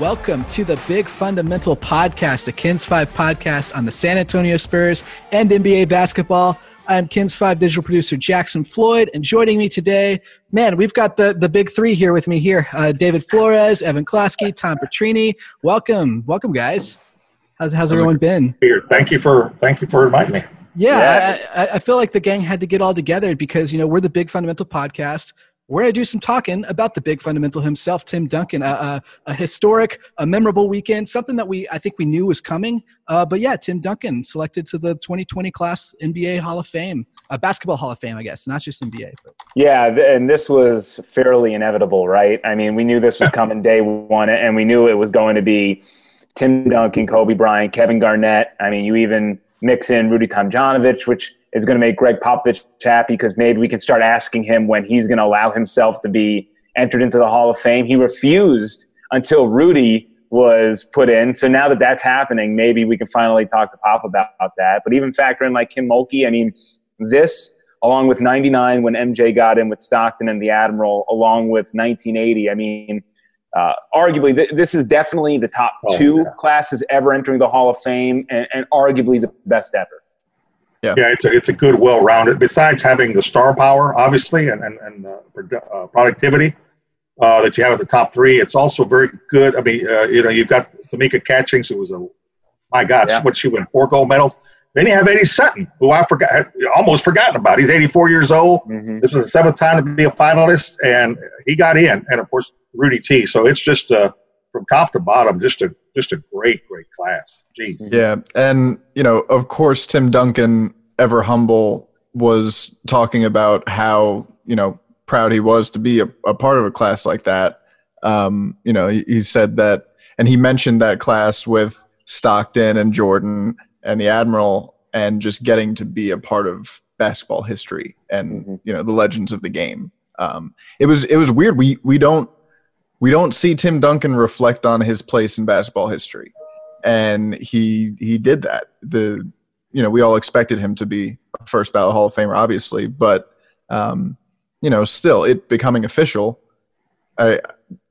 Welcome to the Big Fundamental Podcast, a KENS 5 podcast on the San Antonio Spurs and NBA basketball. I'm KENS 5 digital producer Jackson Floyd, and joining me today, man, we've got the, the big three here with me here uh, David Flores, Evan Klosky, Tom Petrini. Welcome. Welcome, guys. How's, how's everyone been? Here. Thank you for thank you for inviting me. Yeah, I, I feel like the gang had to get all together because you know we're the Big Fundamental Podcast we're going to do some talking about the big fundamental himself, Tim Duncan. A, a, historic, a memorable weekend, something that we I think we knew was coming. Uh, but yeah, Tim Duncan selected to the 2020 class NBA Hall of Fame, uh, basketball Hall of Fame, I guess, not just NBA. But. Yeah, and this was fairly inevitable, right? I mean, we knew this was coming day one, and we knew it was going to be Tim Duncan, Kobe Bryant, Kevin Garnett. I mean, you even mix in Rudy Tomjanovich, which is going to make Gregg Popovich happy because maybe we can start asking him when he's going to allow himself to be entered into the Hall of Fame. He refused until Rudy was put in. So now that that's happening, maybe we can finally talk to Pop about, about that. But even factor in like Kim Mulkey, I mean, this along with 99 when MJ got in with Stockton and the Admiral, along with 1980, I mean, uh, arguably, th- this is definitely the top oh, two yeah. classes ever entering the Hall of Fame and, and arguably the best ever. Yeah, yeah, it's a it's a good, well-rounded. Besides having the star power, obviously, and and, and uh, uh, productivity uh, that you have at the top three, it's also very good. I mean, uh, you know, you've got Tamika Catchings, who was a my God, yeah. what she won four gold medals. Then you have Eddie Sutton, who I forgot, almost forgotten about. He's 84 years old. Mm-hmm. This was the seventh time to be a finalist, and he got in. And of course, Rudy T. So it's just uh, from top to bottom, just a just a great, great class. Jeez. Yeah, and you know, of course, Tim Duncan, ever humble, was talking about how you know proud he was to be a, a part of a class like that. Um, you know, he, he said that, and he mentioned that class with Stockton and Jordan and the Admiral, and just getting to be a part of basketball history and mm-hmm. you know the legends of the game. Um, it was it was weird. We we don't we don't see Tim Duncan reflect on his place in basketball history, and he he did that. The you know we all expected him to be a first ballot Hall of Famer, obviously, but um, you know still it becoming official. I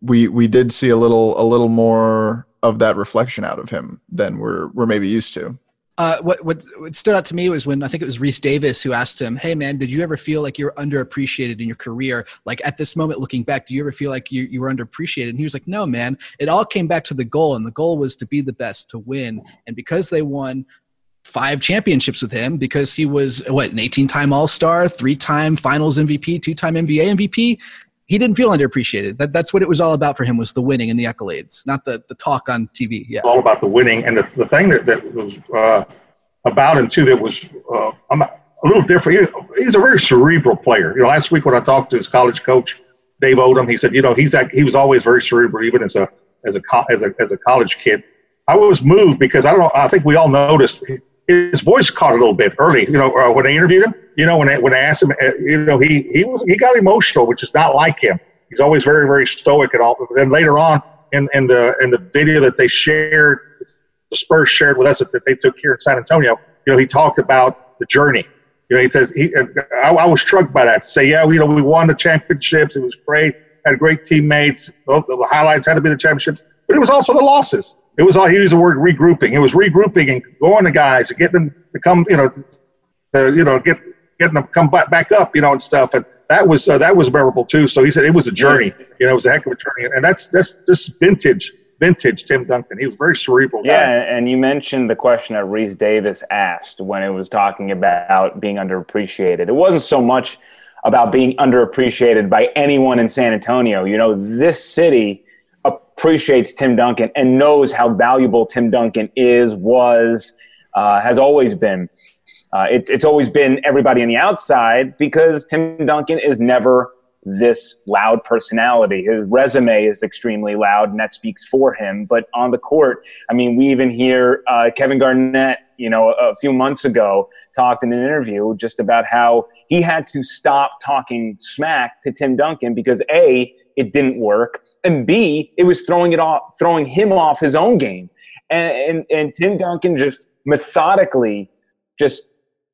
we we did see a little a little more of that reflection out of him than we're we're maybe used to. Uh, what, what, what stood out to me was when I think it was Rece Davis who asked him, "Hey man, did you ever feel like you're underappreciated in your career? Like at this moment, looking back, do you ever feel like you you were underappreciated?" And he was like, "No, man. It all came back to the goal, and the goal was to be the best, to win. And because they won." Five championships with him because he was what an 18 time All Star, three time Finals MVP, two time NBA MVP he didn't feel underappreciated. That, that's what it was all about for him was the winning and the accolades, not the, the talk on TV. Yeah, all about the winning and the, the thing that, that was uh, about him too that was uh, I'm a little different. He, he's a very cerebral player. You know, last week when I talked to his college coach Dave Odom, he said, you know, he's he was always very cerebral, even as a as a as a as a college kid. I was moved because I don't. I think we all noticed his voice caught a little bit early. You know, uh, when I interviewed him, you know, when I, when I asked him, uh, you know, he he was he got emotional, which is not like him. He's always very very stoic and all. But then later on in in the in the video that they shared, the Spurs shared with us that they took here in San Antonio, you know, he talked about the journey. You know, he says he. I, I was struck by that. Say, yeah, you know, we won the championships. It was great. Had great teammates. Both the highlights had to be the championships, but it was also the losses it was all he used the word regrouping. It was regrouping and going to guys and getting them to come, you know, to, you know, get getting them come back, back up, you know, and stuff. And that was uh, that was memorable too. So he said it was a journey. You know, it was a heck of a journey, and that's that's this vintage vintage Tim Duncan. He was very cerebral. Yeah, and you mentioned the question that Rece Davis asked when it was talking about being underappreciated. It wasn't so much about being underappreciated by anyone in San Antonio. You know, this city appreciates Tim Duncan and knows how valuable Tim Duncan is, was, uh, has always been. Uh, it, it's always been everybody on the outside because Tim Duncan is never this loud personality. His resume is extremely loud, and that speaks for him. But on the court, I mean, we even hear uh, Kevin Garnett, you know, a, a few months ago talked in an interview just about how he had to stop talking smack to Tim Duncan because A, it didn't work, and B, it was throwing it off, throwing him off his own game. And, and, and Tim Duncan just methodically just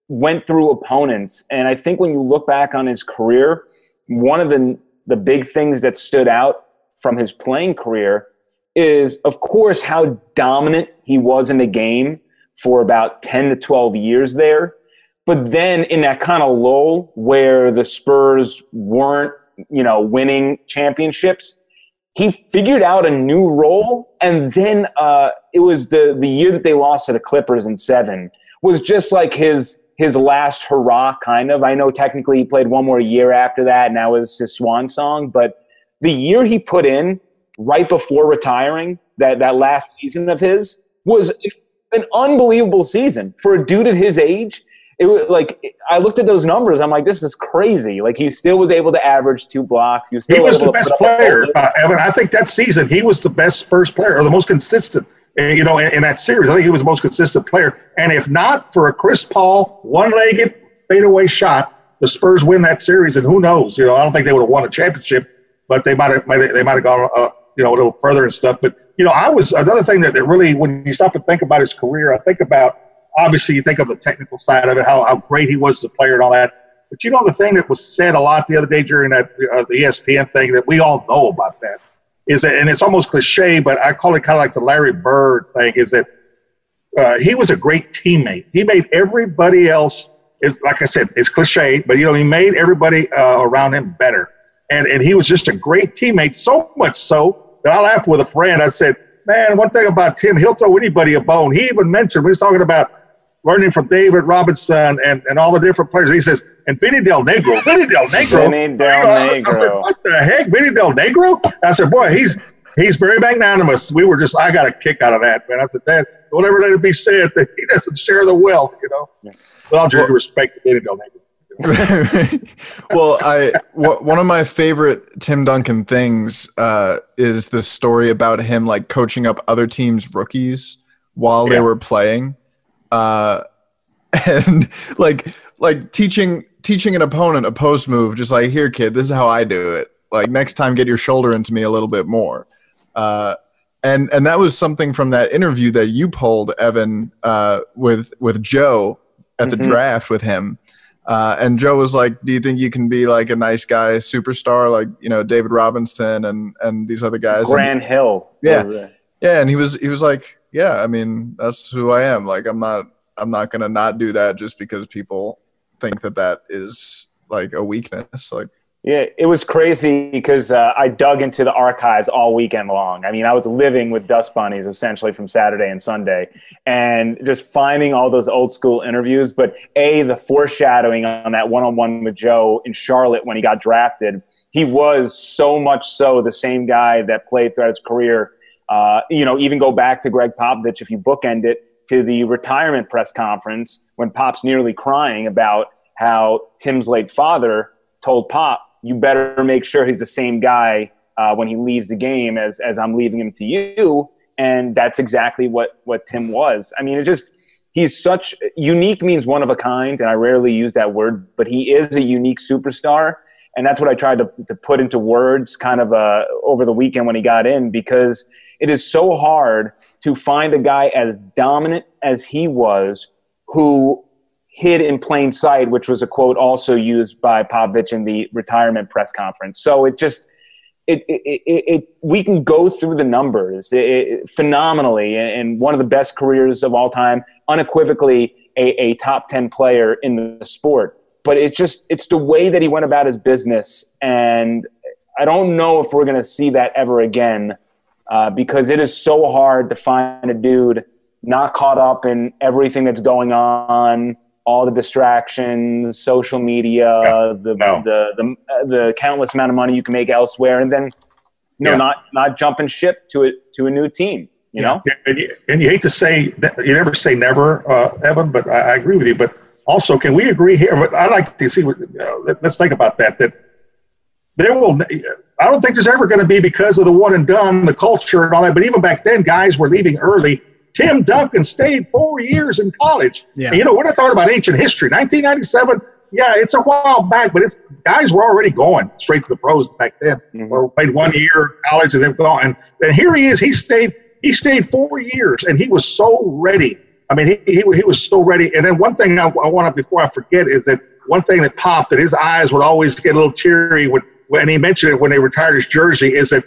went through opponents. And I think when you look back on his career, one of the the big things that stood out from his playing career is, of course, how dominant he was in the game for about 10 to 12 years there. But then in that kind of lull where the Spurs weren't, you know, winning championships, he figured out a new role. And then uh, it was the, the year that they lost to the Clippers in seven was just like his his last hurrah, kind of. I know technically he played one more year after that, and that was his swan song. But the year he put in right before retiring, that, that last season of his, was an unbelievable season for a dude at his age. It was like I looked at those numbers. I'm like, this is crazy. Like he still was able to average two blocks. He was, he was the best player, uh, Evan. I think that season he was the best first player or the most consistent you know, in, in, that series. I think he was the most consistent player. And if not for a Chris Paul one-legged fadeaway shot, the Spurs win that series. And who knows? You know, I don't think they would have won a championship, but they might have they might have gone uh, you know a little further and stuff. But you know, I was another thing that, that really when you stop to think about his career, I think about obviously you think of the technical side of it, how how great he was as a player and all that. But you know, the thing that was said a lot the other day during that uh, the ESPN thing that we all know about that is that, and it's almost cliche, but I call it kind of like the Larry Bird thing, is that uh, he was a great teammate. He made everybody else, it's like I said, it's cliche, but you know, he made everybody uh, around him better. And, and he was just a great teammate, so much so that I laughed with a friend. I said, man, one thing about Tim, he'll throw anybody a bone. He even mentioned, he was talking about learning from David Robinson and, and all the different players, he says, and Vinny Del Negro. Vinny Del Negro. Vinny Del Negro. I said, what the heck? Vinny Del Negro? I said, boy, he's he's very magnanimous. We were just, I got a kick out of that, man. I said, Dad, don't ever let it be said that he doesn't share the wealth, you know. Yeah. With all due well, respect to Vinny Del Negro. well, I w- one of my favorite Tim Duncan things uh, is the story about him like coaching up other teams' rookies while yeah. they were playing, uh, and like like teaching teaching an opponent a post move, just like here, kid, this is how I do it. Like next time, get your shoulder into me a little bit more. Uh, and and that was something from that interview that you pulled, Evan, uh, with with Joe at the mm-hmm. draft with him. Uh, and Joe was like, "Do you think you can be like a nice guy, superstar, like you know David Robinson and and these other guys?" Grant and, Hill. Yeah, yeah. And he was he was like, "Yeah, I mean that's who I am. Like I'm not I'm not gonna not do that just because people think that that is like a weakness. Like, yeah, it was crazy because uh, I dug into the archives all weekend long. I mean, I was living with Dust Bunnies essentially from Saturday and Sunday, and just finding all those old school interviews. But a the foreshadowing on that one on one with Joe in Charlotte when he got drafted, he was so much so the same guy that played throughout his career. Uh, you know, even go back to Gregg Popovich if you bookend it to the retirement press conference when Pop's nearly crying about how Tim's late father told Pop, "You better make sure he's the same guy uh, when he leaves the game as as I'm leaving him to you." And that's exactly what what Tim was. I mean, it just he's such unique means one of a kind, and I rarely use that word, but he is a unique superstar. And that's what I tried to, to put into words kind of uh, over the weekend when he got in because it is so hard to find a guy as dominant as he was who hid in plain sight, which was a quote also used by Popovich in the retirement press conference. So it just, it, it, it, it we can go through the numbers phenomenally and one of the best careers of all time, unequivocally a, a top 10 player in the sport. But it's just, it's the way that he went about his business. And I don't know if we're going to see that ever again uh, because it is so hard to find a dude not caught up in everything that's going on, all the distractions, social media, yeah. the, no. the, the the countless amount of money you can make elsewhere, and then you know yeah. not not jumping ship to it to a new team. You know, yeah. and, you, and you hate to say that, you never say never, uh, Evan, but I, I, agree with you. But also, can we agree here? But I like to see. What, uh, let, us think about that. That there will I don't think there's ever going to be because of the one and done, the culture and all that. But even back then, guys were leaving early. Tim Duncan stayed four years in college. Yeah. And, you know, we're not talking about ancient history. 1997, yeah, it's a while back, but it's guys were already going straight to the pros back then, mm-hmm. or played one year college and they're gone. And, and here he is. He stayed. He stayed four years, and he was so ready. I mean, he, he, he was so ready. And then one thing I, I want to before I forget is that one thing that popped that his eyes would always get a little teary when and he mentioned it when they retired his jersey, is that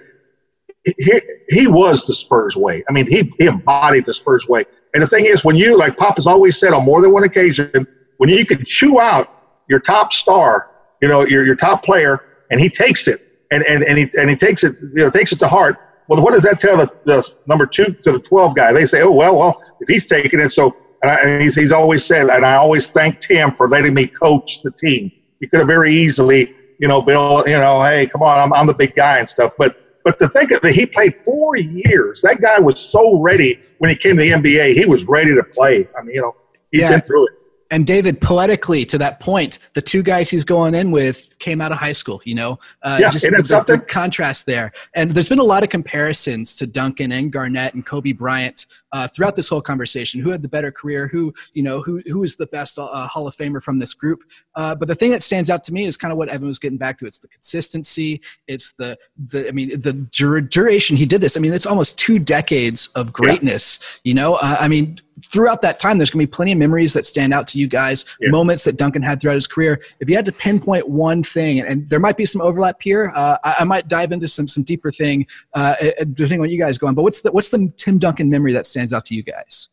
he, he was the Spurs way. I mean, he, he embodied the Spurs way. And the thing is, when you, like Pop has always said on more than one occasion, when you can chew out your top star, you know, your, your top player, and he takes it, and, and, and, he, and he takes it, you know, takes it to heart. Well, what does that tell the, the number two to the 12 guy? They say, oh, well, well, if he's taking it, so, and, I, and he's, he's always said, and I always thank Tim for letting me coach the team. He could have very easily, you know, Bill, you know, hey, come on, I'm, I'm the big guy and stuff. But but to think of it, he played four years. That guy was so ready when he came to the NBA. He was ready to play. I mean, you know, he's yeah. been through it and David, poetically to that point, the two guys he's going in with came out of high school. You know, uh, yeah, just the, the, contrast there. And there's been a lot of comparisons to Duncan and Garnett and Kobe Bryant uh, throughout this whole conversation. Who had the better career? Who you know? Who who is the best uh, Hall of Famer from this group? Uh, but the thing that stands out to me is kind of what Evan was getting back to. It's the consistency. It's the the I mean the duration he did this. I mean it's almost two decades of greatness. Yeah. You know, uh, I mean throughout that time, there's going to be plenty of memories that stand out to you guys, yeah. moments that Duncan had throughout his career. If you had to pinpoint one thing, and, and there might be some overlap here, uh, I, I, might dive into some some deeper thing uh, depending on what you guys go on. But what's the what's the Tim Duncan memory that stands out to you guys?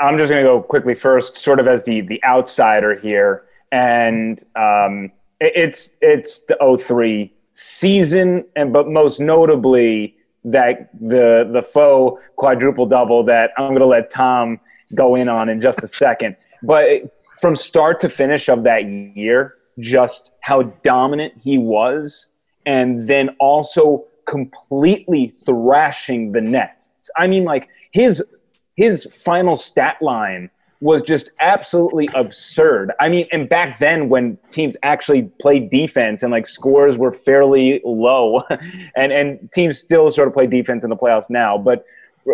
I'm just going to go quickly first, sort of as the the outsider here, and um, it's it's the 03 season, and but most notably that the the faux quadruple double that I'm going to let Tom go in on in just a second. But from start to finish of that year, just how dominant he was, and then also completely thrashing the Nets. I mean, like his his final stat line was just absolutely absurd. I mean, and back then when teams actually played defense and like scores were fairly low, and and teams still sort of play defense in the playoffs now, but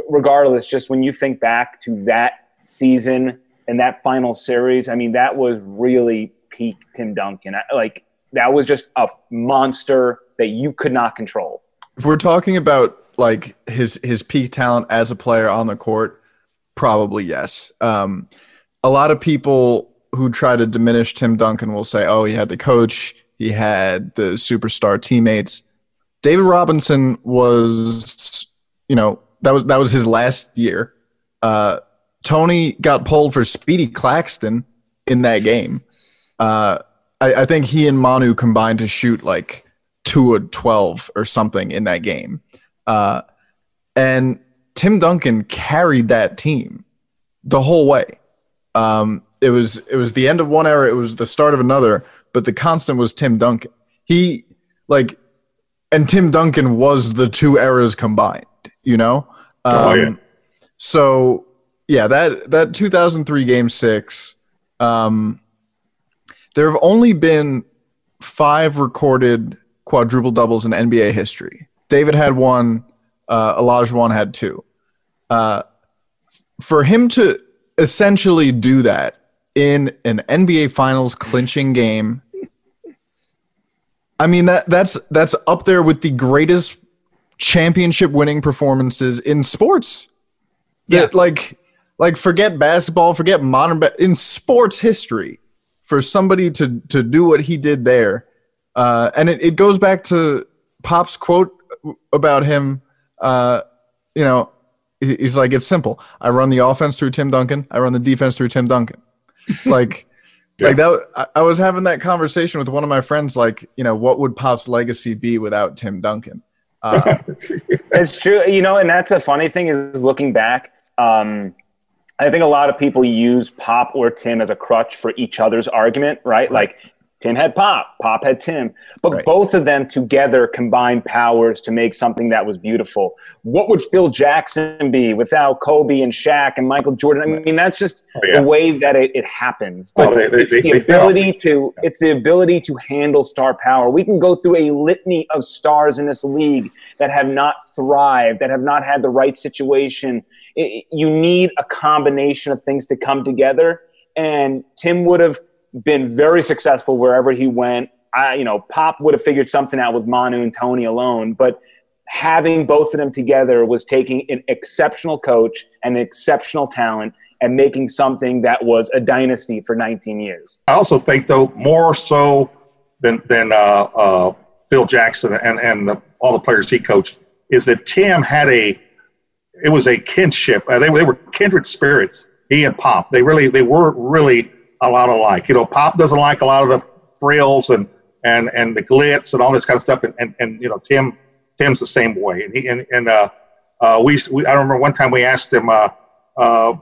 regardless, just when you think back to that season and that final series, I mean, that was really peak Tim Duncan. Like that was just a monster that you could not control. If we're talking about like his his peak talent as a player on the court, probably yes. Um, a lot of people who try to diminish Tim Duncan will say, "Oh, he had the coach, he had the superstar teammates." David Robinson was, you know, that was that was his last year. Uh, Tony got pulled for Speedy Claxton in that game. Uh, I, I, think he and Manu combined to shoot like two of twelve or something in that game. Uh, and Tim Duncan carried that team the whole way. Um, it was it was the end of one era, it was the start of another, but the constant was Tim Duncan. He like, and Tim Duncan was the two eras combined. You know. Um, oh, yeah. So yeah, that that 2003 game six. Um, there have only been five recorded quadruple doubles in NBA history. David had one. Uh, Olajuwon had two. Uh, for him to essentially do that in an NBA Finals clinching game, I mean that that's that's up there with the greatest championship winning performances in sports. Yeah, like like forget basketball, forget modern ba- in sports history for somebody to to do what he did there. Uh, and it, it goes back to Pop's quote about him. Uh, you know, he's like, it's simple. I run the offense through Tim Duncan. I run the defense through Tim Duncan. like, yeah. like that. I was having that conversation with one of my friends. Like, you know, what would Pop's legacy be without Tim Duncan? Uh, it's true, you know, and that's a funny thing is looking back. Um, I think a lot of people use Pop or Tim as a crutch for each other's argument, right? right. Like Tim had Pop, Pop had Tim, but right. both of them together combined powers to make something that was beautiful. What would Phil Jackson be without Kobe and Shaq and Michael Jordan? I mean, that's just oh, yeah. the way that it, it happens. Oh, but oh, they, they, it's the they, ability to it's the ability to handle star power. We can go through a litany of stars in this league that have not thrived, that have not had the right situation. It, you need a combination of things to come together, and Tim would have been very successful wherever he went. I, you know, Pop would have figured something out with Manu and Tony alone, but having both of them together was taking an exceptional coach and an exceptional talent and making something that was a dynasty for 19 years. I also think, though, more so than than uh, uh, Phil Jackson and and the, all the players he coached, is that Tim had a, it was a kinship. Uh, they, they were kindred spirits. He and Pop. They really, they were really a lot alike. You know, Pop doesn't like a lot of the frills and and and the glitz and all this kind of stuff. And and, and you know, Tim Tim's the same way. And he and and uh, uh, we, we I remember one time we asked him, uh, uh,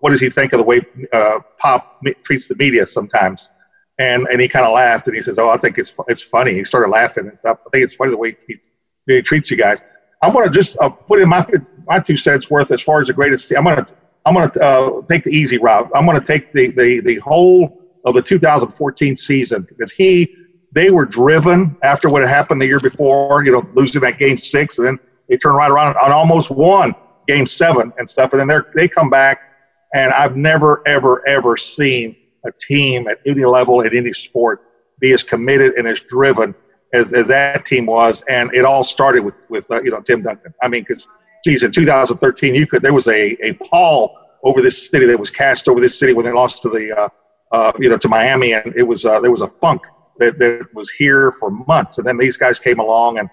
what does he think of the way uh, Pop treats the media sometimes? And and he kind of laughed and he says, oh, I think it's it's funny. He started laughing and stuff. I think it's funny the way he, he treats you guys. I'm to just uh, put in my my two cents worth as far as the greatest. I'm to I'm going to uh, take the easy route. I'm going to take the, the the whole of the 2014 season because he they were driven after what had happened the year before. You know, losing that game six, and then they turn right around and almost won game seven and stuff, and then they they come back. And I've never ever ever seen a team at any level at any sport be as committed and as driven as, as that team was. And it all started with with uh, you know Tim Duncan. I mean, because geez, in 2013, you could there was a a pall over this city that was cast over this city when they lost to the uh, uh, you know to Miami, and it was uh, there was a funk that, that was here for months, and then these guys came along and.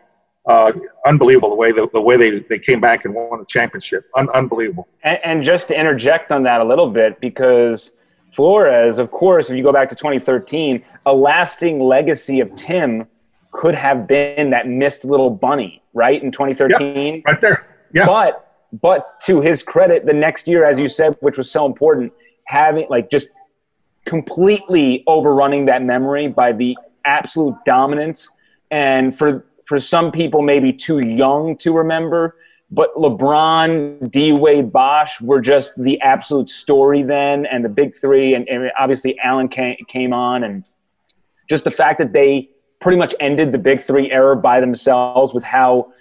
Uh, unbelievable the way the, the way they, they came back and won the championship. Un- unbelievable. And, and just to interject on that a little bit, because Flores, of course, if you go back to 2013, a lasting legacy of Tim could have been that missed little bunny, right? In 2013. Yeah, right there. Yeah. But but to his credit, the next year, as you said, which was so important, having like just completely overrunning that memory by the absolute dominance. And for for some people, maybe too young to remember, but LeBron, D Wade, Bosh were just the absolute story then, and the big three, and, and obviously Allen came, came on, and just the fact that they pretty much ended the big three era by themselves with how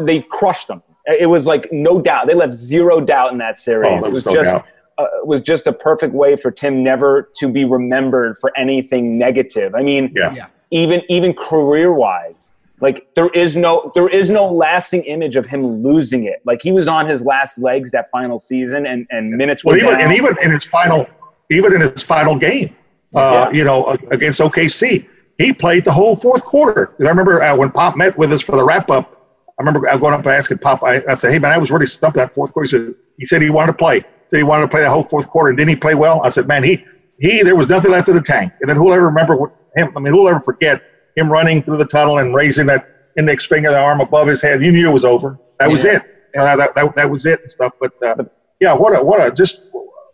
they crushed them. It was like no doubt they left zero doubt in that series. Oh, it was no just doubt. uh, was just a perfect way for Tim never to be remembered for anything negative. I mean, Yeah. Yeah. even even career wise, like there is no there is no lasting image of him losing it. Like he was on his last legs that final season, and and minutes were Well, even down. and even in his final, even in his final game, uh, you know, against OKC, he played the whole fourth quarter. I remember uh, when Pop met with us for the wrap up. I remember I going up and asking Pop. I, I said, "Hey man, I was really stumped that fourth quarter." He said, "He said he wanted to play. He said he wanted to play the whole fourth quarter, and didn't he play well?" I said, "Man, he he there was nothing left in the tank." And then who'll ever remember what him? I mean, who'll ever forget him running through the tunnel and raising that index finger, the arm above his head? You knew it was over. That was Yeah. it. You know, that, that that was it and stuff. But uh, yeah, what a what a just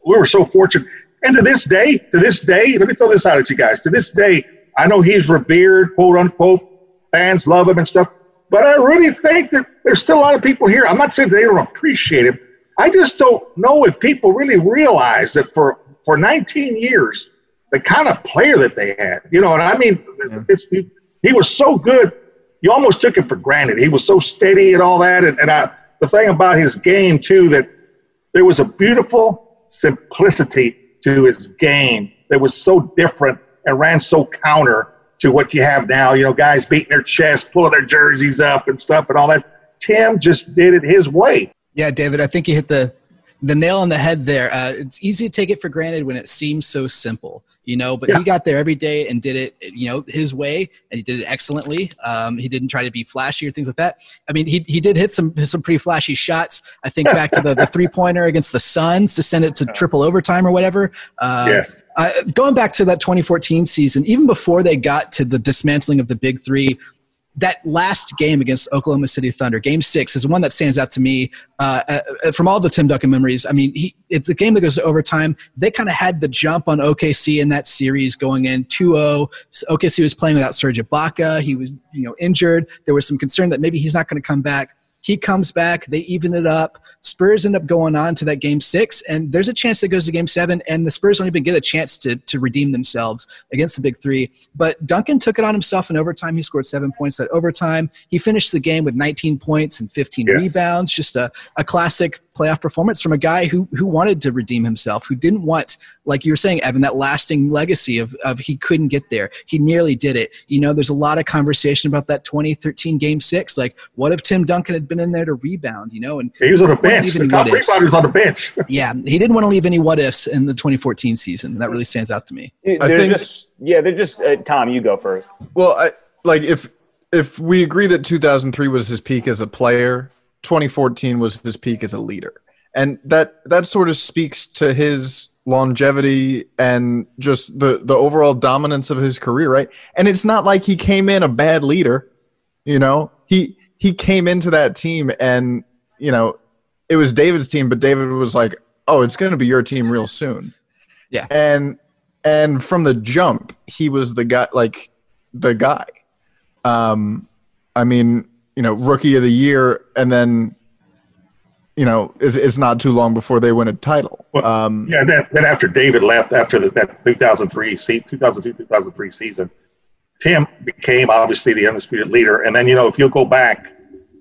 we were so fortunate. And to this day, to this day, let me throw this out at you guys. To this day, I know he's revered, quote unquote. Fans love him and stuff. But I really think that there's still a lot of people here. I'm not saying they don't appreciate it. I just don't know if people really realize that for for 19 years, the kind of player that they had, you know, and I mean, it's he, he was so good, you almost took him for granted. He was so steady and all that, and, and I, the thing about his game too that there was a beautiful simplicity to his game that was so different and ran so counter to what you have now. You know, guys beating their chest, pulling their jerseys up and stuff and all that. Tim just did it his way. Yeah, David, I think you hit the the nail on the head there. Uh, it's easy to take it for granted when it seems so simple, you know. But Yeah. he got there every day and did it, you know, his way, and he did it excellently. Um, he didn't try to be flashy or things like that. I mean, he he did hit some some pretty flashy shots. I think back to the, the three pointer against the Suns to send it to triple overtime or whatever. Uh, yes. uh, going back to that 2014 season, even before they got to the dismantling of the big three, that last game against Oklahoma City Thunder, Game Six, is one that stands out to me uh, uh, from all the Tim Duncan memories. I mean, he, it's a game that goes to overtime. They kind of had the jump on OKC in that series going in 2-0. OKC was playing without Serge Ibaka. He was, you know, injured. There was some concern that maybe he's not going to come back. He comes back. They even it up. Spurs end up going on to that game six, and there's a chance that goes to game seven, and the Spurs don't even get a chance to, to redeem themselves against the big three. But Duncan took it on himself in overtime. He scored seven points that overtime. He finished the game with 19 points and 15 Yes. rebounds. Just a, a classic playoff performance from a guy who who wanted to redeem himself, who didn't want, like you were saying, Evan, that lasting legacy of, of he couldn't get there. He nearly did it. You know, there's a lot of conversation about that 2013 game six. Like, what if Tim Duncan had been in there to rebound, you know? And He was on the bench. even The top what ifs. rebounder was on the bench. yeah, he didn't want to leave any what ifs in the 2014 season. That really stands out to me. they're I think- just yeah, they're just uh, Tom. You go first. Well, I like if if we agree that 2003 was his peak as a player, 2014 was his peak as a leader. And that that sort of speaks to his longevity and just the the overall dominance of his career, right? And it's not like he came in a bad leader, you know. He he came into that team and, you know, it was David's team, but David was like, "Oh, it's going to be your team real soon." Yeah. And and from the jump, he was the guy like the guy. Um I mean, you know, rookie of the year and then you know, it's, it's not too long before they win a title. Well, Um, Yeah, then, then after David left after the, that 2003 se- 2002 2003 season, Tim became obviously the undisputed leader. And then you know if you'll go back,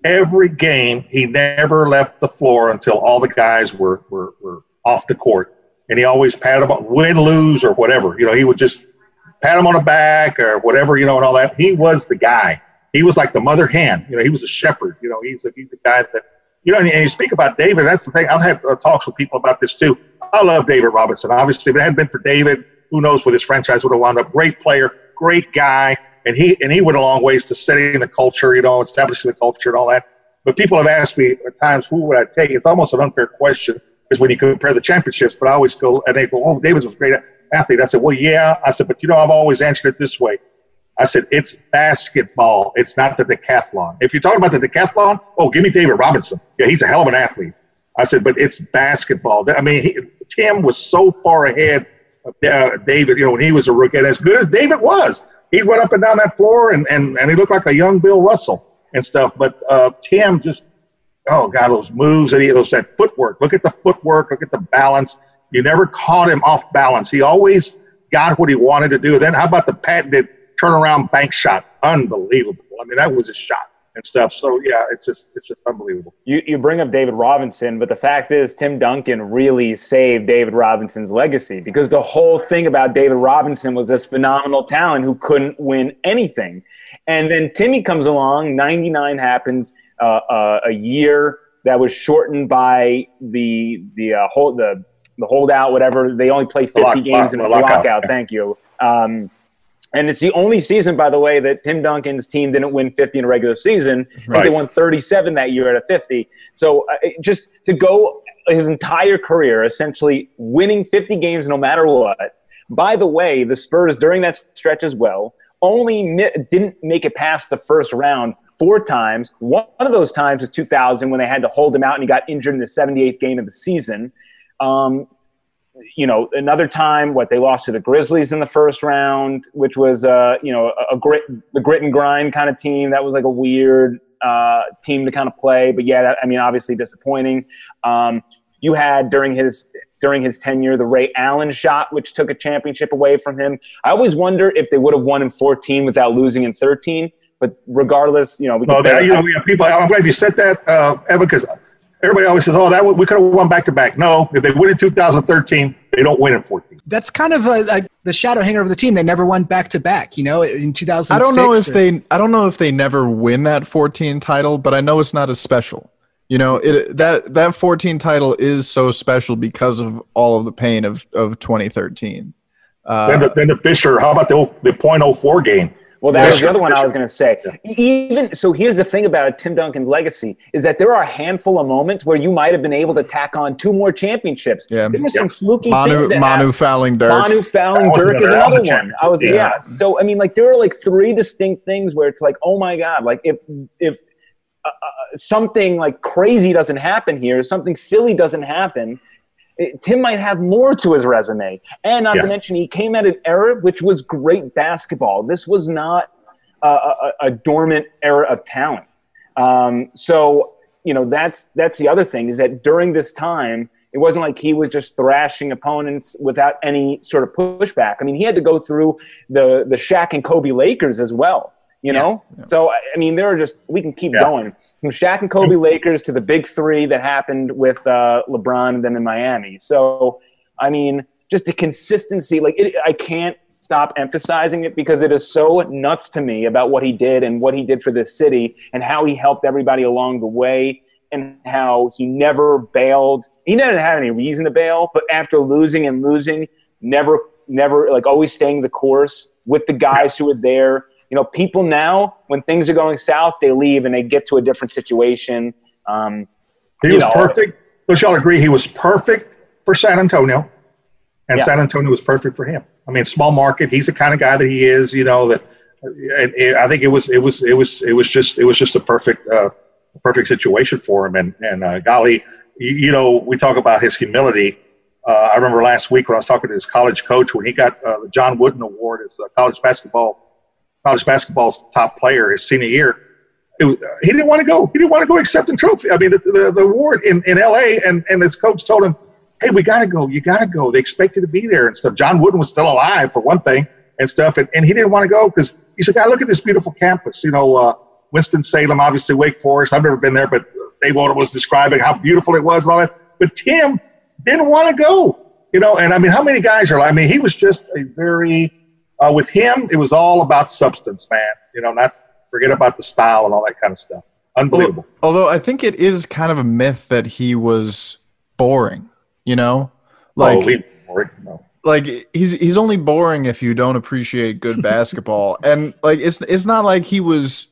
every game he never left the floor until all the guys were were, were off the court, and he always patted them on, win, lose, or whatever. You know, he would just pat him on the back or whatever, you know, and all that. He was the guy. He was like the mother hen. You know, he was a shepherd. You know, he's a, he's a guy that you know, and you speak about David. That's the thing. I've had uh, talks with people about this too. I love David Robinson. Obviously, if it hadn't been for David, who knows where this franchise would have wound up. Great player, great guy, and he and he went a long ways to setting the culture, you know, establishing the culture and all that. But people have asked me at times, who would I take? It's almost an unfair question because when you compare the championships, but I always go and they go, oh, David was a great athlete. I said, well, yeah. I said, but you know, I've always answered it this way. I said, it's basketball. It's not the decathlon. If you're talking about the decathlon, oh, give me David Robinson. Yeah, he's a hell of an athlete. I said, but it's basketball. I mean, he, Tim was so far ahead of uh, David, you know, when he was a rookie. And as good as David was, he went up and down that floor and, and, and he looked like a young Bill Russell and stuff. But uh, Tim just, oh, God, those moves and he, those, that footwork. Look at the footwork. Look at the balance. You never caught him off balance. He always got what he wanted to do. Then how about the patented turnaround bank shot? Unbelievable. I mean, that was a shot and stuff. So yeah, it's just it's just unbelievable. You, you bring up David Robinson, but the fact is, Tim Duncan really saved David Robinson's legacy because the whole thing about David Robinson was this phenomenal talent who couldn't win anything. And then Timmy comes along, 99 happens, uh, uh, a year that was shortened by the the uh, hold the the holdout, whatever. They only play 50 lock- games in a lockout, lockout. Thank you. Um, and it's the only season, by the way, that Tim Duncan's team didn't win 50 in a regular season. Right. They won 37 that year out of 50. So uh, just to go his entire career, essentially winning 50 games no matter what. By the way, the Spurs during that stretch as well only mi- didn't make it past the first round four times. One of those times was 2000 when they had to hold him out and he got injured in the 78th game of the season. Um, you know, another time, what they lost to the Grizzlies in the first round, which was, uh, you know, a, a grit, the grit and grind kind of team. That was like a weird uh, team to kind of play. But yeah, that, I mean, obviously disappointing. Um, you had during his during his tenure the Ray Allen shot, which took a championship away from him. I always wonder if they would have won in 14 without losing in 13. But regardless, you know, we Well, you know, people. I'm glad you said that, uh, Evan, because everybody always says, "Oh, that we could have won back to back." No, if they win in 2013, they don't win in 14. That's kind of a, a, the shadow hanger of the team. They never won back to back. You know, in 2006. I don't know if or- they I don't know if they never win that 14 title, but I know it's not as special. You know, it that that 14 title is so special because of all of the pain of of 2013. Uh, then, the, then the Fisher. How about the the .04 game? Well, that was the other one I was going to say. Even so, here's the thing about Tim Duncan's legacy is that there are a handful of moments where you might have been able to tack on two more championships. Yeah. there were some fluky Manu things. that Manu happened. fouling Dirk. Manu fouling Dirk is another another one. I was yeah. championship. So I mean, like there are like three distinct things where it's like, oh my god, like if if uh, uh, something like crazy doesn't happen here, something silly doesn't happen. It- Tim might have more to his resume, and not Yeah. to mention he came at an era which was great basketball. This was not a, a, a dormant era of talent. Um, so you know that's that's the other thing is that during this time it wasn't like he was just thrashing opponents without any sort of pushback. I mean, he had to go through the the Shaq and Kobe Lakers as well. You know, so I I mean, there are just we can keep Yeah. going from Shaq and Kobe Lakers to the big three that happened with uh, LeBron and then in Miami. So I mean, just the consistency. Like it, I can't stop emphasizing it because it is so nuts to me about what he did and what he did for this city and how he helped everybody along the way and how he never bailed. He didn't have any reason to bail, but after losing and losing, never, never like always staying the course with the guys who were there. You know, people now, when things are going south, they leave and they get to a different situation. Um, he was know, perfect. Don't y'all agree he was perfect for San Antonio, and yeah. San Antonio was perfect for him. I mean, small market. He's the kind of guy that he is. You know that. I think it was it was it was it was just it was just a perfect uh, perfect situation for him. And and uh, golly, you, you, know, we talk about his humility. Uh, I remember last week when I was talking to his college coach when he got uh, the John Wooden Award as the college basketball college basketball's top player his senior year. Was, he didn't want to go. He didn't want to go accept the trophy. I mean, the, the, the award in, in L.A. and and his coach told him, "Hey, we got to go. You got to go. They expect you to be there and stuff." John Wooden was still alive for one thing and stuff, and, and he didn't want to go because he said, "God, look at this beautiful campus. You know, uh, Winston Salem, obviously Wake Forest. I've never been there, but Dave Odom was describing how beautiful it was and all that. But Tim didn't want to go. You know, and I mean, how many guys are? I mean, he was just a very uh, with him, it was all about substance, man. You know, not forget about the style and all that kind of stuff. Unbelievable. Although I think it is kind of a myth that he was boring. You know, like oh, boring. No. like he's he's only boring if you don't appreciate good basketball, and like it's it's not like he was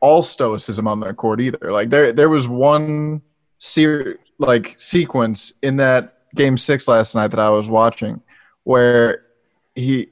all stoicism on the court either. Like there there was one ser- like sequence in that game six last night that I was watching where he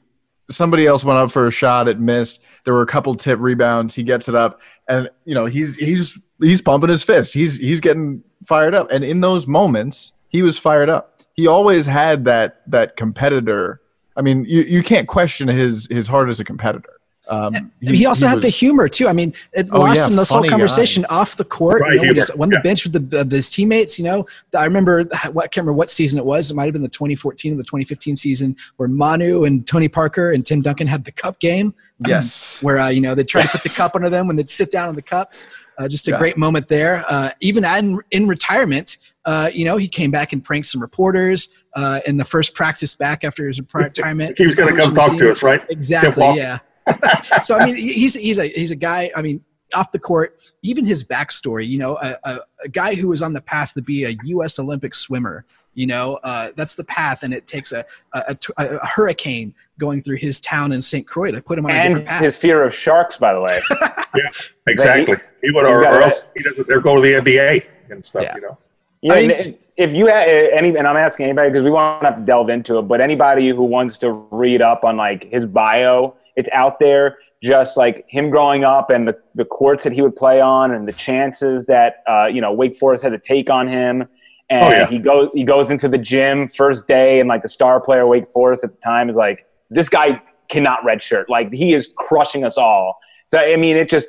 somebody else went up for a shot, it missed. There were a couple tip rebounds. He gets it up, and you know he's he's he's pumping his fist. He's he's getting fired up, and in those moments, he was fired up. He always had that that competitor. I mean, you, you can't question his his heart as a competitor. Um, he, he, also he had was, the humor too. I mean, it oh, lost yeah, in this whole conversation guy. off the court. Right, you know, when he's on the yeah. bench with the, uh, his teammates. You know, I remember what I can't remember what season it was. It might have been the 2014 or the 2015 season where Manu and Tony Parker and Tim Duncan had the cup game. Yes, um, where uh, you know they try yes. to put the cup under them when they'd sit down on the cups. Uh, just a yeah. great moment there. Uh, even in, in retirement, uh, you know, he came back and pranked some reporters uh, in the first practice back after his retirement. he was going to come talk to us, right? Exactly. Yeah. so I mean, he's he's a he's a guy. I mean, off the court, even his backstory. You know, a, a, a guy who was on the path to be a U.S. Olympic swimmer. You know, uh, that's the path, and it takes a, a, a, hurricane going through his town in St. Croix to put him on and a different path. his fear of sharks, by the way. yeah, exactly. He, he would, or, or else he doesn't. They're going to the NBA and stuff. Yeah. You know. Yeah, I mean, if you have any, and I'm asking anybody because we won't to delve into it, but anybody who wants to read up on like his bio, it's out there just like him growing up and the, the courts that he would play on and the chances that uh, you know Wake Forest had to take on him. And oh, yeah. he goes he goes into the gym first day and like the star player Wake Forest at the time is like this guy cannot redshirt like he is crushing us all. So I mean it just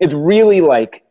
it's really like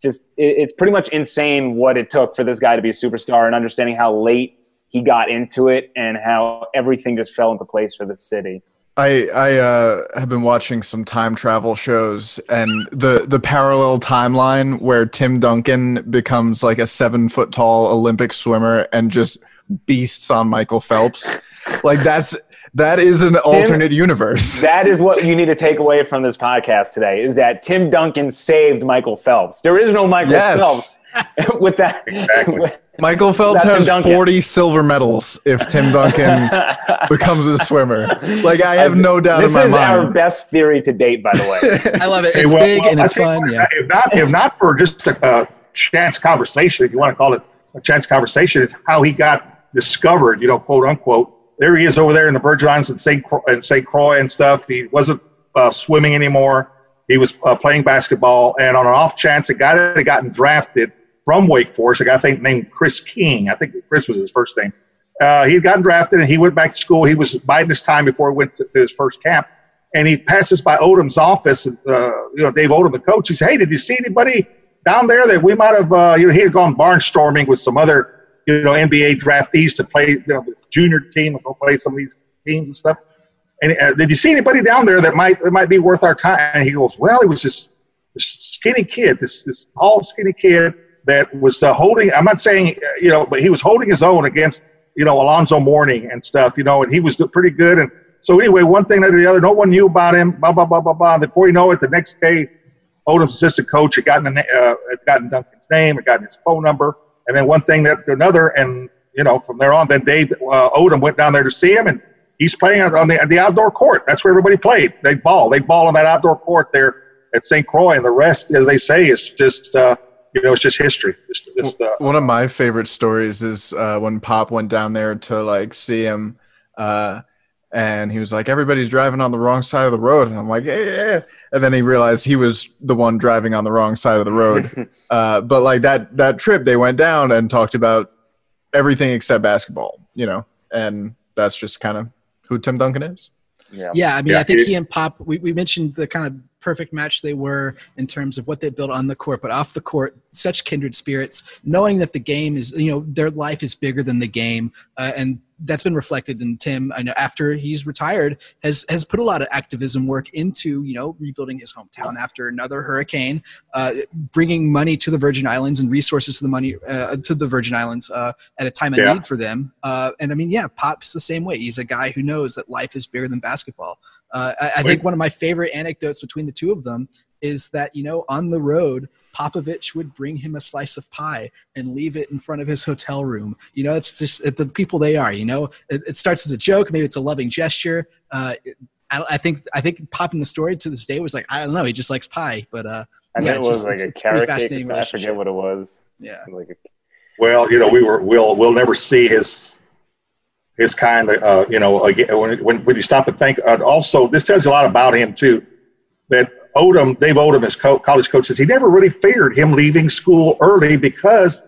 just it, it's pretty much insane what it took for this guy to be a superstar and understanding how late he got into it and how everything just fell into place for the city. I I uh, have been watching some time travel shows, and the the parallel timeline where Tim Duncan becomes like a seven foot tall Olympic swimmer and just beasts on Michael Phelps, like that's that is an Tim, alternate universe. That is what you need to take away from this podcast today: is that Tim Duncan saved Michael Phelps. There is no Michael yes. Phelps with that. Exactly. With, Michael Phelps has 40 silver medals if Tim Duncan becomes a swimmer. Like I have no doubt this in my mind. This is our best theory to date, by the way. I love it. It's well, big well, and it's fun. Yeah. If not, if not for just a, a chance conversation, if you want to call it a chance conversation, is how he got discovered. You know, quote unquote. There he is over there in the Virgin Islands in St. in St. Croix and stuff. He wasn't uh, swimming anymore. He was uh, playing basketball, and on an off chance, a guy that had gotten drafted from Wake Forest, a guy I think named Chris King. I think Chris was his first name. Uh, he gotten drafted and he went back to school. He was biding his time before he went to, to his first camp. And he passes by Odom's office, uh, you know, Dave Odom, the coach. He said, Hey, did you see anybody down there that we might have, uh, you know, he had gone barnstorming with some other, you know, NBA draftees to play, you know, this junior team go play some of these teams and stuff. And uh, did you see anybody down there that might that might be worth our time? And he goes, Well, it was this, this skinny kid, this this tall, skinny kid that was uh, holding. I'm not saying you know, but he was holding his own against you know Alonzo Mourning and stuff. You know, and he was pretty good. And so anyway, one thing after the other, no one knew about him. Blah blah blah blah blah. Before you know it, the next day, Odom's assistant coach had gotten uh, had gotten Duncan's name, had gotten his phone number, and then one thing after another, and you know from there on, then Dave uh, Odom went down there to see him and. he's playing on the, the outdoor court. That's where everybody played. They ball. They ball on that outdoor court there at St. Croix, and the rest, as they say, is just uh, you know, it's just history. Just, just, uh, One of my favorite stories is uh, when Pop went down there to like see him, uh, and he was like, "Everybody's driving on the wrong side of the road," and I'm like, "Yeah,", yeah. and then he realized he was the one driving on the wrong side of the road. uh, but like that that trip, they went down and talked about everything except basketball, you know, and that's just kind of who Tim Duncan is. Yeah, yeah. I mean, yeah, I think he and Pop. We, we mentioned the kind of perfect match they were in terms of what they built on the court, but off the court, such kindred spirits. Knowing that the game is, you know, their life is bigger than the game, uh, and that's been reflected in Tim. I know after he's retired, has has put a lot of activism work into you know rebuilding his hometown after another hurricane, uh, bringing money to the Virgin Islands and resources to the money uh, to the Virgin Islands uh, at a time of yeah. need for them. Uh, and I mean, yeah, Pop's the same way. He's a guy who knows that life is bigger than basketball. Uh, I, I think one of my favorite anecdotes between the two of them is that you know on the road Popovich would bring him a slice of pie and leave it in front of his hotel room. You know, it's just the people they are. You know, it, it starts as a joke, maybe it's a loving gesture. Uh, I, I, think I think Pop in the story to this day was like I don't know, he just likes pie, but uh, I yeah, it was just, like it's, a carrot cake. I forget what it was. Yeah. Like a, well, you know, we were we'll we'll never see his his kind of, uh, you know, when, when, when you stop and think, uh, also, this tells you a lot about him, too. That Odom, Dave Odom, his co- college coach, says he never really feared him leaving school early because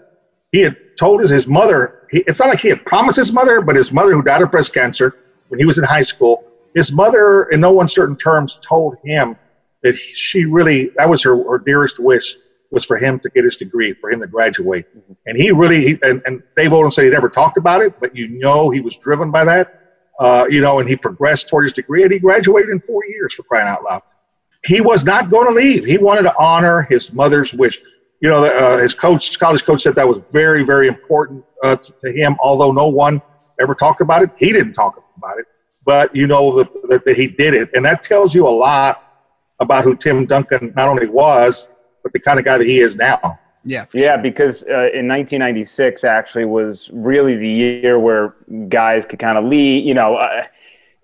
he had told his, his mother, he, it's not like he had promised his mother, but his mother, who died of breast cancer when he was in high school, his mother, in no uncertain terms, told him that she really, that was her, her dearest wish was for him to get his degree, for him to graduate. Mm-hmm. And he really, he, and, and Dave Odom said he never talked about it, but you know he was driven by that. Uh, you know, and he progressed toward his degree, and he graduated in four years for crying out loud. He was not going to leave. He wanted to honor his mother's wish. You know, uh, his coach, college coach, said that was very, very important uh, to, to, him. Although no one ever talked about it, he didn't talk about it. But you know that, that, that he did it, and that tells you a lot about who Tim Duncan not only was, but the kind of guy that he is now. Yeah, yeah, sure. because uh, in 1996 actually was really the year where guys could kind of leave. You know, uh,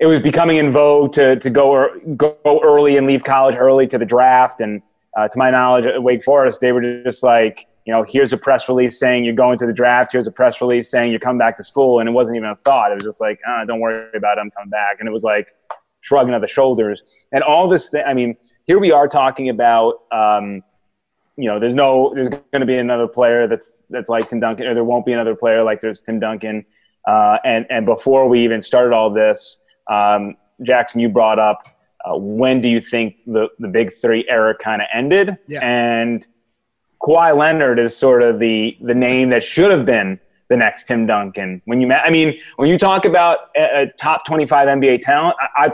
it was becoming in vogue to to go or, go early and leave college early to the draft. And uh, to my knowledge, at Wake Forest, they were just like, you know, here's a press release saying you're going to the draft. Here's a press release saying you're coming back to school, and it wasn't even a thought. It was just like, uh, don't worry about it, I'm coming back. And it was like shrugging of the shoulders and all this. Thing, I mean, here we are talking about. Um, you know, there's no, there's going to be another player that's that's like Tim Duncan, or there won't be another player like there's Tim Duncan. Uh, and and before we even started all this, um, Jackson, you brought up uh, when do you think the the big three era kind of ended? Yeah. And Kawhi Leonard is sort of the the name that should have been the next Tim Duncan. When you met, I mean, when you talk about a, a top 25 NBA talent, I, I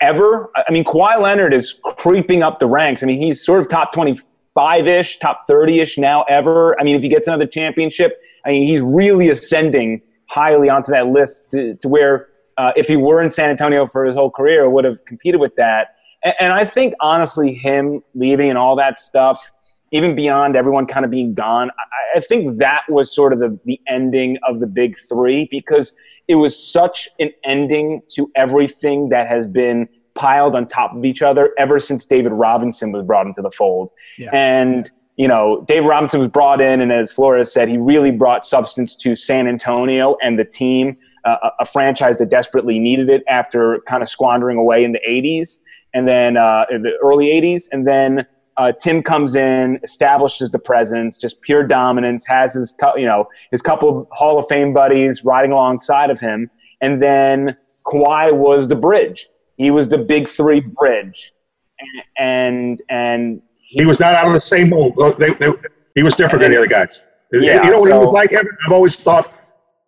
ever, I mean, Kawhi Leonard is creeping up the ranks. I mean, he's sort of top 20 five ish, top 30 ish now ever. I mean, if he gets another championship, I mean, he's really ascending highly onto that list to, to where uh, if he were in San Antonio for his whole career, would have competed with that. And, and I think, honestly, him leaving and all that stuff, even beyond everyone kind of being gone, I, I think that was sort of the, the ending of the big three because it was such an ending to everything that has been – piled on top of each other ever since David Robinson was brought into the fold. Yeah. And, you know, David Robinson was brought in, and as Flores said, he really brought substance to San Antonio and the team, uh, a franchise that desperately needed it after kind of squandering away in the 80s and then uh, in the early 80s. And then uh, Tim comes in, establishes the presence, just pure dominance, has his, you know, his couple Hall of Fame buddies riding alongside of him. And then Kawhi was the bridge he was the big three bridge, and and, he, he, was not out of the same mold. They, they, he was different than the other guys. Yeah, you know what so, he was like? I've always thought.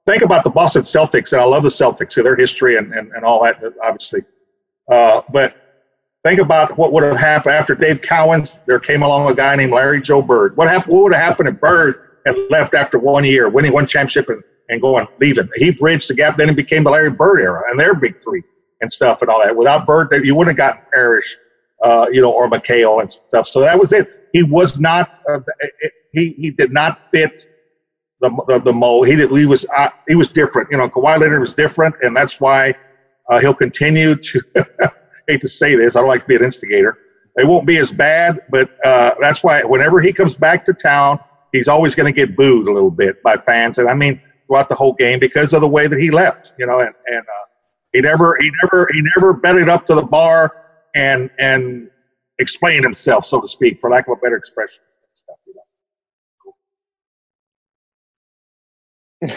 Think about the Boston Celtics, and I love the Celtics, their history and, and, and all that, obviously. Uh, but think about what would have happened after Dave Cowens. There came along a guy named Larry Joe Bird. What happened? What would have happened if Bird had left after one year, winning one championship and, and going leaving? He bridged the gap. Then it became the Larry Bird era, and their big three and stuff and all that. Without Bird, you wouldn't have gotten Parish, uh, you know, or McHale and stuff. So that was it. He was not. Uh, he he did not fit the the, the mold. He did, he was uh, he was different. You know, Kawhi Leonard was different, and that's why Uh, he'll continue to, hate to say this, I don't like to be an instigator. It won't be as bad, but uh, that's why whenever he comes back to town, he's always going to get booed a little bit by fans. And I mean, throughout the whole game because of the way that he left, you know, and, and uh, he never, he never, he never bedded up to the bar and, and explained himself, so to speak, for lack of a better expression.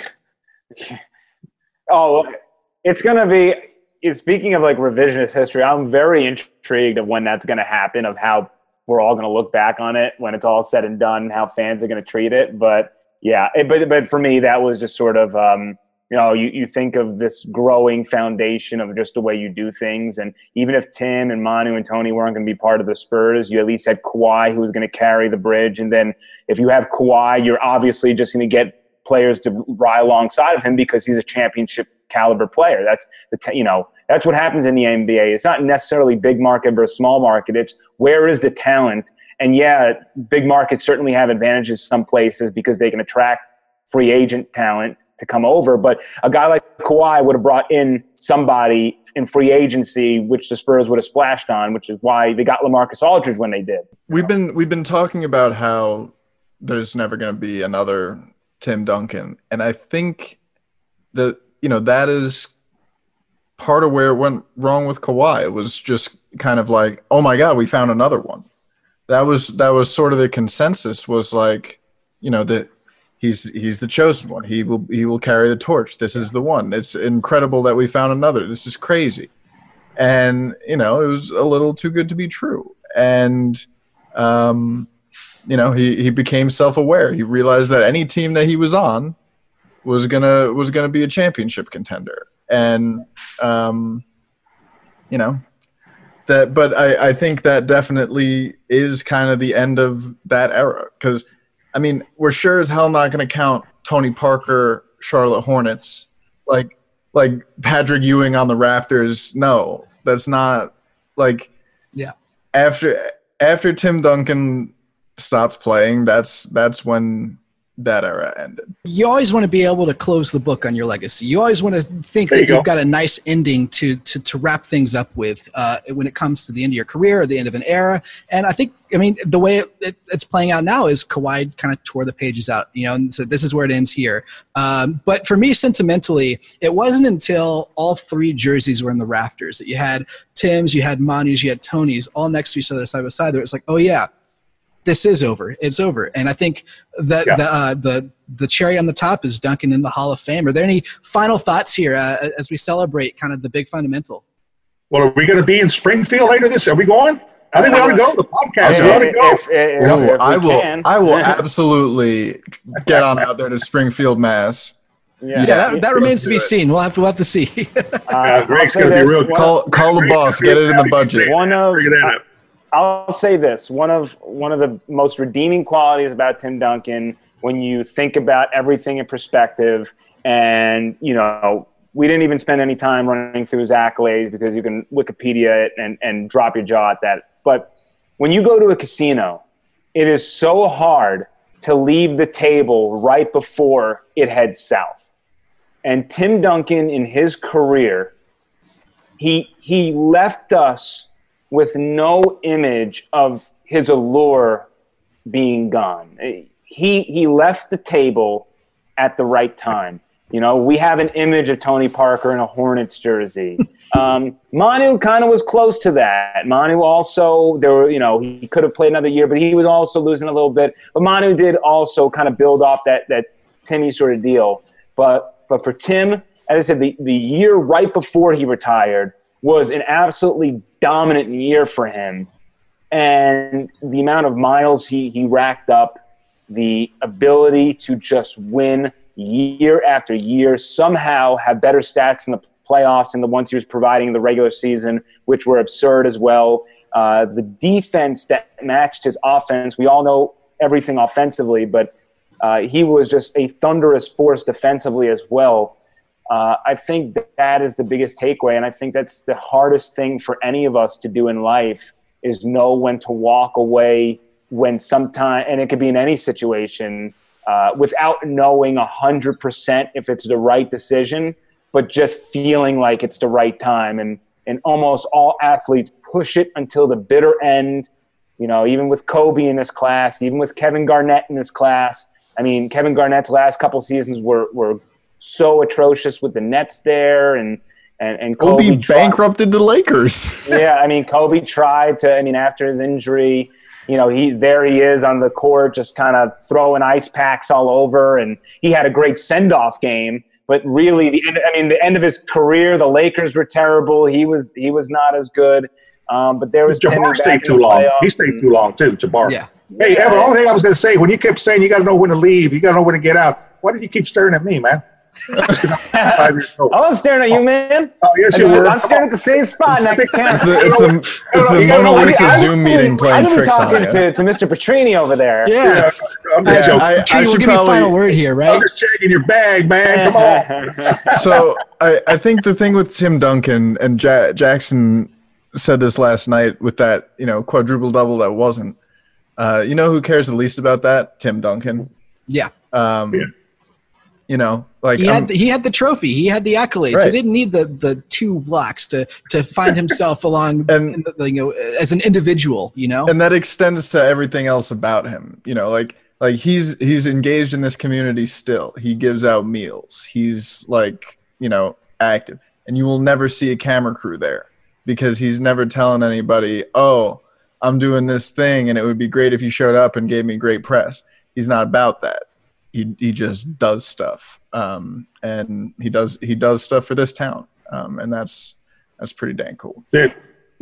oh, it's to be. Speaking of like revisionist history, I'm very intrigued of when that's to happen. Of how we're all to look back on it when it's all said and done, how fans are to treat it. But yeah, it, but but for me, that was just sort of. Um, you know, you, you think of this growing foundation of just the way you do things. And even if Tim and Manu and Tony weren't going to be part of the Spurs, you at least had Kawhi who was going to carry the bridge. And then if you have Kawhi, you're obviously just going to get players to ride alongside of him because he's a championship caliber player. That's the t- you know that's what happens in the NBA. It's not necessarily big market versus small market. It's where is the talent? And yeah, big markets certainly have advantages some places because they can attract free agent talent to come over. But a guy like Kawhi would have brought in somebody in free agency, which the Spurs would have splashed on, which is why they got LaMarcus Aldridge when they did. We've been we've been talking about how there's never going to be another Tim Duncan. And I think that, you know, that is part of where it went wrong with Kawhi. It was just kind of like, oh my God, we found another one. That was that was sort of the consensus was like, you know, that he's he's the chosen one. He will he will carry the torch. This is the one. It's incredible that we found another. This is crazy. And, you know, it was a little too good to be true. And um you know, he, he became self aware. He realized that any team that he was on was gonna was gonna be a championship contender. And um, you know, that but I, I think that definitely is kind of the end of that era. Cause I mean, we're sure as hell not gonna count Tony Parker, Charlotte Hornets, like like Patrick Ewing on the Raptors. No, that's not like yeah. After after Tim Duncan stopped playing, that's that's when that era ended. You always want to be able to close the book on your legacy. You always want to think there that you have got a nice ending to to, to wrap things up with uh, when it comes to the end of your career or the end of an era. And I think, I mean, the way it, it, it's playing out now is Kawhi kind of tore the pages out, you know, and so this is where it ends here. Um, but for me, sentimentally, it wasn't until all three jerseys were in the rafters that you had Tim's, you had Manu's, you had Tony's, all next to each other side by side. There, it's like, oh yeah this is over. It's over. And I think that yeah. the, uh, the the cherry on the top is Duncan in the Hall of Fame. Are there any final thoughts here uh, as we celebrate kind of the big fundamental? Well, are we going to be in Springfield later this? Are we going? I think we ought to go. The podcast. We ought to go. If, if, if, I will. Can. I will absolutely get on out there to Springfield, Mass. Yeah, yeah that, that remains to be it. seen. We'll have to we'll have to see. uh, yeah, Greg's going to be real. Call call the boss. Get it in the budget. One of I'll say this: one of one of the most redeeming qualities about Tim Duncan, when you think about everything in perspective, and you know, we didn't even spend any time running through his accolades because you can Wikipedia it and and drop your jaw at that. But when you go to a casino, it is so hard to leave the table right before it heads south. And Tim Duncan, in his career, he he left us with no image of his allure being gone. He he left the table at the right time. You know, we have an image of Tony Parker in a Hornets jersey. Um, Manu kind of was close to that. Manu also, there were, you know, he could have played another year, but he was also losing a little bit. But Manu did also kind of build off that that Timmy sort of deal. But but for Tim, as I said, the, the year right before he retired was an absolutely dominant year for him. And the amount of miles he, he racked up, the ability to just win year after year, somehow have better stats in the playoffs than the ones he was providing in the regular season, which were absurd as well. Uh, the defense that matched his offense, we all know everything offensively, but uh, he was just a thunderous force defensively as well. Uh, I think that is the biggest takeaway, and I think that's the hardest thing for any of us to do in life is know when to walk away when sometime, and it could be in any situation, uh, without knowing hundred percent if it's the right decision. but just feeling like it's the right time. And and almost all athletes push it until the bitter end. You know, even with Kobe in this class, even with Kevin Garnett in this class. I mean, Kevin Garnett's last couple seasons were were so atrocious with the Nets there, and and and Kobe, Kobe tried- bankrupted the Lakers. yeah, I mean, Kobe tried to. I mean, after his injury, you know, he there he is on the court, just kind of throwing ice packs all over, and he had a great send off game. But really, the end, I mean, the end of his career, the Lakers were terrible. He was he was not as good. Um, but there was Timmy Jabbar stayed too long. playoffs, He stayed and- too long too, Jabbar. Yeah. Hey, Evan, the only thing I was going to say, when you kept saying you got to know when to leave, you got to know when to get out, why did you keep staring at me, man? Five years old. I was staring at you, man. Oh, yes, I you mean, were. I'm staring at the same spot next to It's camera. the it's the, it's the You gotta know- Mona Lisa I- I- Zoom meeting I playing could be tricks on talking you. to, to Mr. Petrini over there. Yeah. Yeah, I'm just Yeah, joking. I, I Tree, we'll should give you a final word here, right? I'm just checking your bag, man. Come on. So I, I think the thing with Tim Duncan and ja- Jackson said this last night with that you know quadruple double that wasn't. Uh, you know who cares the least about that? Tim Duncan. Yeah. Um, Yeah. You know, like He had the, he had the trophy. He had the accolades. He didn't need the the two blocks to to find himself along And- you know as an individual. You know. and that extends to everything else about him you know like like he's he's engaged in this community still he gives out meals he's like you know active and you will never see a camera crew there because he's never telling anybody oh i'm doing this thing and it would be great if you showed up and gave me great press he's not about that he, he just does stuff um, and he does he does stuff for this town um, and that's that's pretty dang cool it.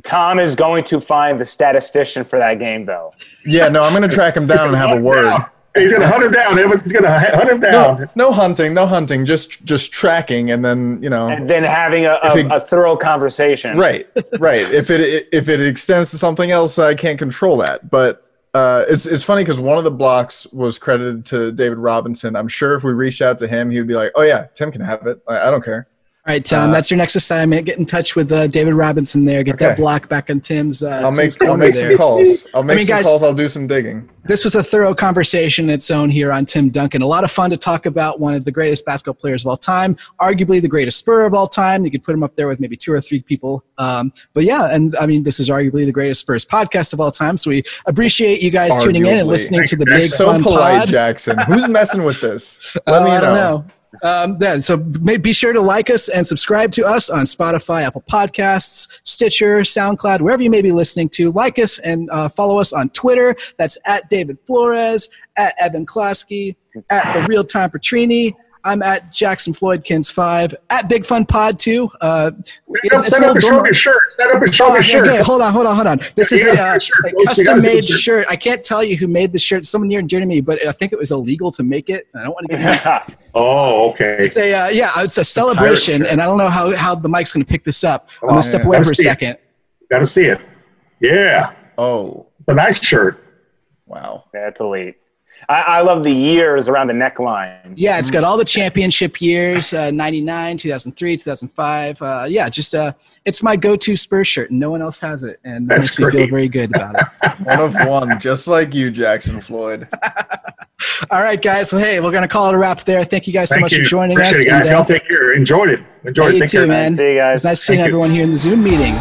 Tom is going to find the statistician for that game, though. yeah no i'm gonna track him down and have a word He's going to hunt him down. He's going to hunt him no, down. no hunting, no hunting, just just tracking, and then you know, And then having a, a, it- a thorough conversation. right, right. If it if it extends to something else, I can't control that. But uh, it's it's funny because one of the blocks was credited to David Robinson. I'm sure if we reached out to him, he would be like, "Oh yeah, Tim can have it. I, I don't care." All right, Tom. Uh, that's your next assignment. Get in touch with uh, David Robinson there. Get that block back on Tim's. Uh, I'll make Tim's I'll corner make there. some calls. I'll make mean, some guys- calls. I'll do some digging. This was a thorough conversation in its own here on Tim Duncan. A lot of fun to talk about one of the greatest basketball players of all time, arguably the greatest Spur of all time. You could put him up there with maybe two or three people. Um, but yeah, and I mean, this is arguably the greatest Spurs podcast of all time. So we appreciate you guys tuning in and Arguably. listening to the Big So Fun polite, Pod. Jackson. Who's messing with this? Let Oh, me I don't know. know. Um, yeah, so be sure to like us and subscribe to us on Spotify, Apple Podcasts, Stitcher, SoundCloud, wherever you may be listening to. Like us and uh, follow us on Twitter. That's at David Flores, at Evan Klosky, at the Real Time Petrini. I'm at Jackson Floyd KENS five at Big Fun Pod two. Uh, Set up, set up and show me your shirt. Set up and show Oh, me your shirt. okay, hold on, hold on, hold on. This You is gotta a, uh, a folks. You gotta see the custom-made shirt. shirt. I can't tell you who made the shirt. Someone near and dear to me, but I think it was illegal to make it. I don't want to give you Oh, okay. it's a uh, yeah, it's a celebration, shirt. and I don't know how, how the mic's going to pick this up. I'm Oh, going to step away Gotta for a see it. second. Got to see it. Yeah, Oh it's a nice shirt. wow. That's elite. I, I love the years around the neckline. Yeah, it's got all the championship years: uh, '99, 2003, 2005. Uh, yeah, just uh, it's my go-to Spurs shirt, and no one else has it, and that That's makes me feel very good about it. One of one, just like you, Jackson Floyd. all right, guys. Well, hey, we're going to call it a wrap there. Thank you guys so Thank much you. for joining Appreciate us. it, guys. and, uh, Y'all take care. Enjoyed it. Enjoyed Yeah, it. you Take too, care. man. See you guys. It's nice seeing you. everyone here in the Zoom meeting.